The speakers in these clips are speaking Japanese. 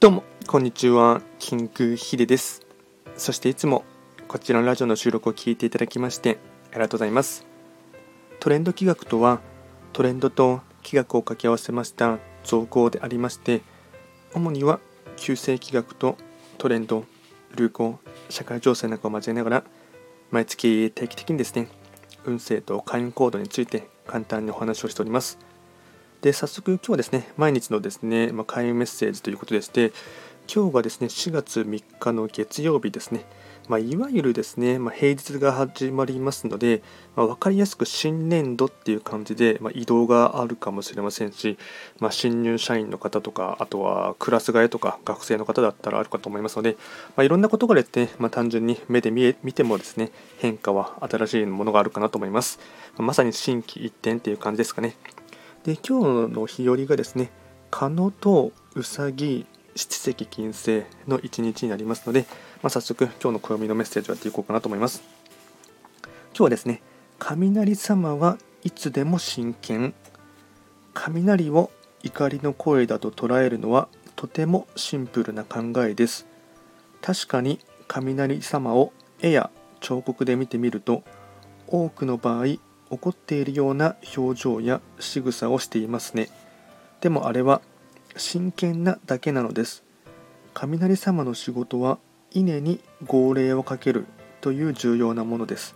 どうも、こんにちは。キングヒデです。そしていつもこちらのラジオの収録を聞いていただきましてありがとうございます。トレンド企画とは、トレンドと企画を掛け合わせました造語でありまして、主には旧世企画とトレンド、流行、社会情勢なんかを交えながら、毎月定期的にですね、運勢と開運行動について簡単にお話をしております。で早速今日はですね毎日のですね、まあ、開運メッセージということでして今日がですね4月3日の月曜日ですね、まあ、いわゆるですね、まあ、平日が始まりますので、ま、分かりやすく新年度っていう感じで、ま移動があるかもしれませんし、ま新入社員の方とかあとはクラス替えとか学生の方だったらあるかと思いますので、まいろんなことがですね、ま単純に目で見え見てもですね変化は新しいものがあるかなと思います、まさに心機一転っていう感じですかね。で今日の日和がですね蚊野とうさぎ七石金星の一日になりますので、まあ、早速今日の暦のメッセージをやっていこうかなと思います。今日はですね雷様はいつでも真剣。雷を怒りの声だと捉えるのはとてもシンプルな考えです。確かに雷様を絵や彫刻で見てみると多くの場合怒っているような表情や仕草をしていますね。でもあれは真剣なだけなのです。雷様の仕事は稲に号令をかけるという重要なものです。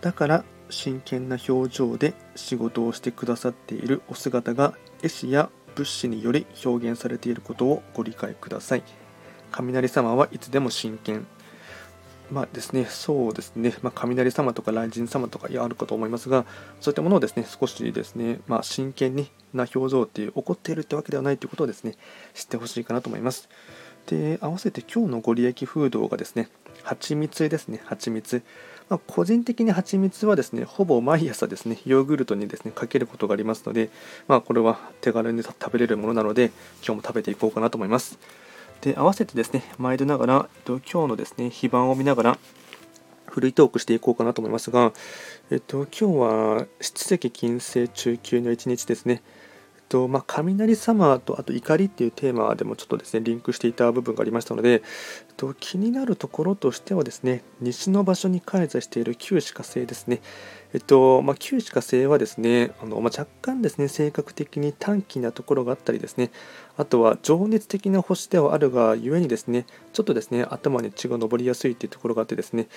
だから真剣な表情で仕事をしてくださっているお姿が絵師や物資により表現されていることをご理解ください。雷様はいつでも真剣。まあですね、そうですね、まあ、雷様とか雷神様とかあるかと思いますが、そういったものをですね、少しですね、まあ、真剣にな表情っていう、怒っているってわけではないということをですね、知ってほしいかなと思います。で、合わせて今日のご利益フードがですね、蜂蜜ですね、蜂蜜。まあ、個人的に蜂蜜はですね、ほぼ毎朝ですね、ヨーグルトにですね、かけることがありますので、まあ、これは手軽に食べれるものなので、今日も食べていこうかなと思います。で合わせてですね毎度ながら、えっと、今日のですね非番を見ながら古いトークしていこうかなと思いますが、えっと、今日は出席金星中級の一日ですね。とまあ、雷様とあと怒りっていうテーマでもちょっとですねリンクしていた部分がありましたので、えっと、気になるところとしてはですね西の場所に開催している旧歯科星ですね。えっとまあ、旧歯科星はですねあの、まあ、若干ですね性格的に短気なところがあったりですねあとは情熱的な星ではあるがゆえにですねちょっとですね頭に血が上りやすいというところがあってですね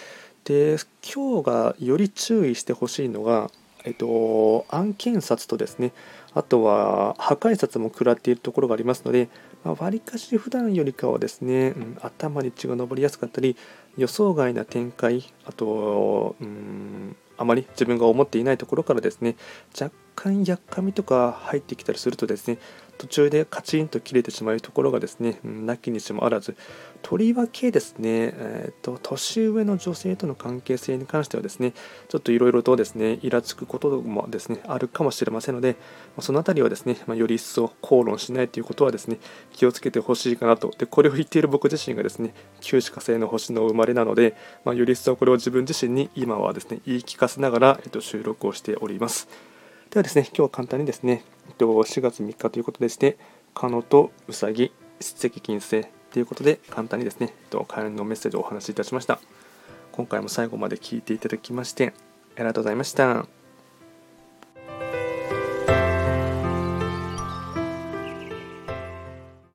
で今日がより注意してほしいのが、えっと、案件札とですねあとは破壊札も食らっているところがありますのでわり、あ、かし普段よりかはですね、うん、頭に血が上りやすかったり予想外な展開あと、うん、あまり自分が思っていないところからですね若干やっかみとか入ってきたりするとですね途中でカチンと切れてしまうところがですね、なきにしもあらず、とりわけですね、えーと、年上の女性との関係性に関してはですね、ちょっといろいろとですね、イラつくこともですね、あるかもしれませんので、そのあたりはですね、まあ、より一層口論しないということはですね、気をつけてほしいかなと。で、これを言っている僕自身がですね、旧歯火星の星の生まれなので、まあ、より一層これを自分自身に今はですね、言い聞かせながら、えっと、収録をしております。ではですね、今日は簡単にですね、4月3日ということでして、カノとウサギ、七石金星ということで、簡単にですね、開運のメッセージをお話しいたしました。今回も最後まで聞いていただきまして、ありがとうございました。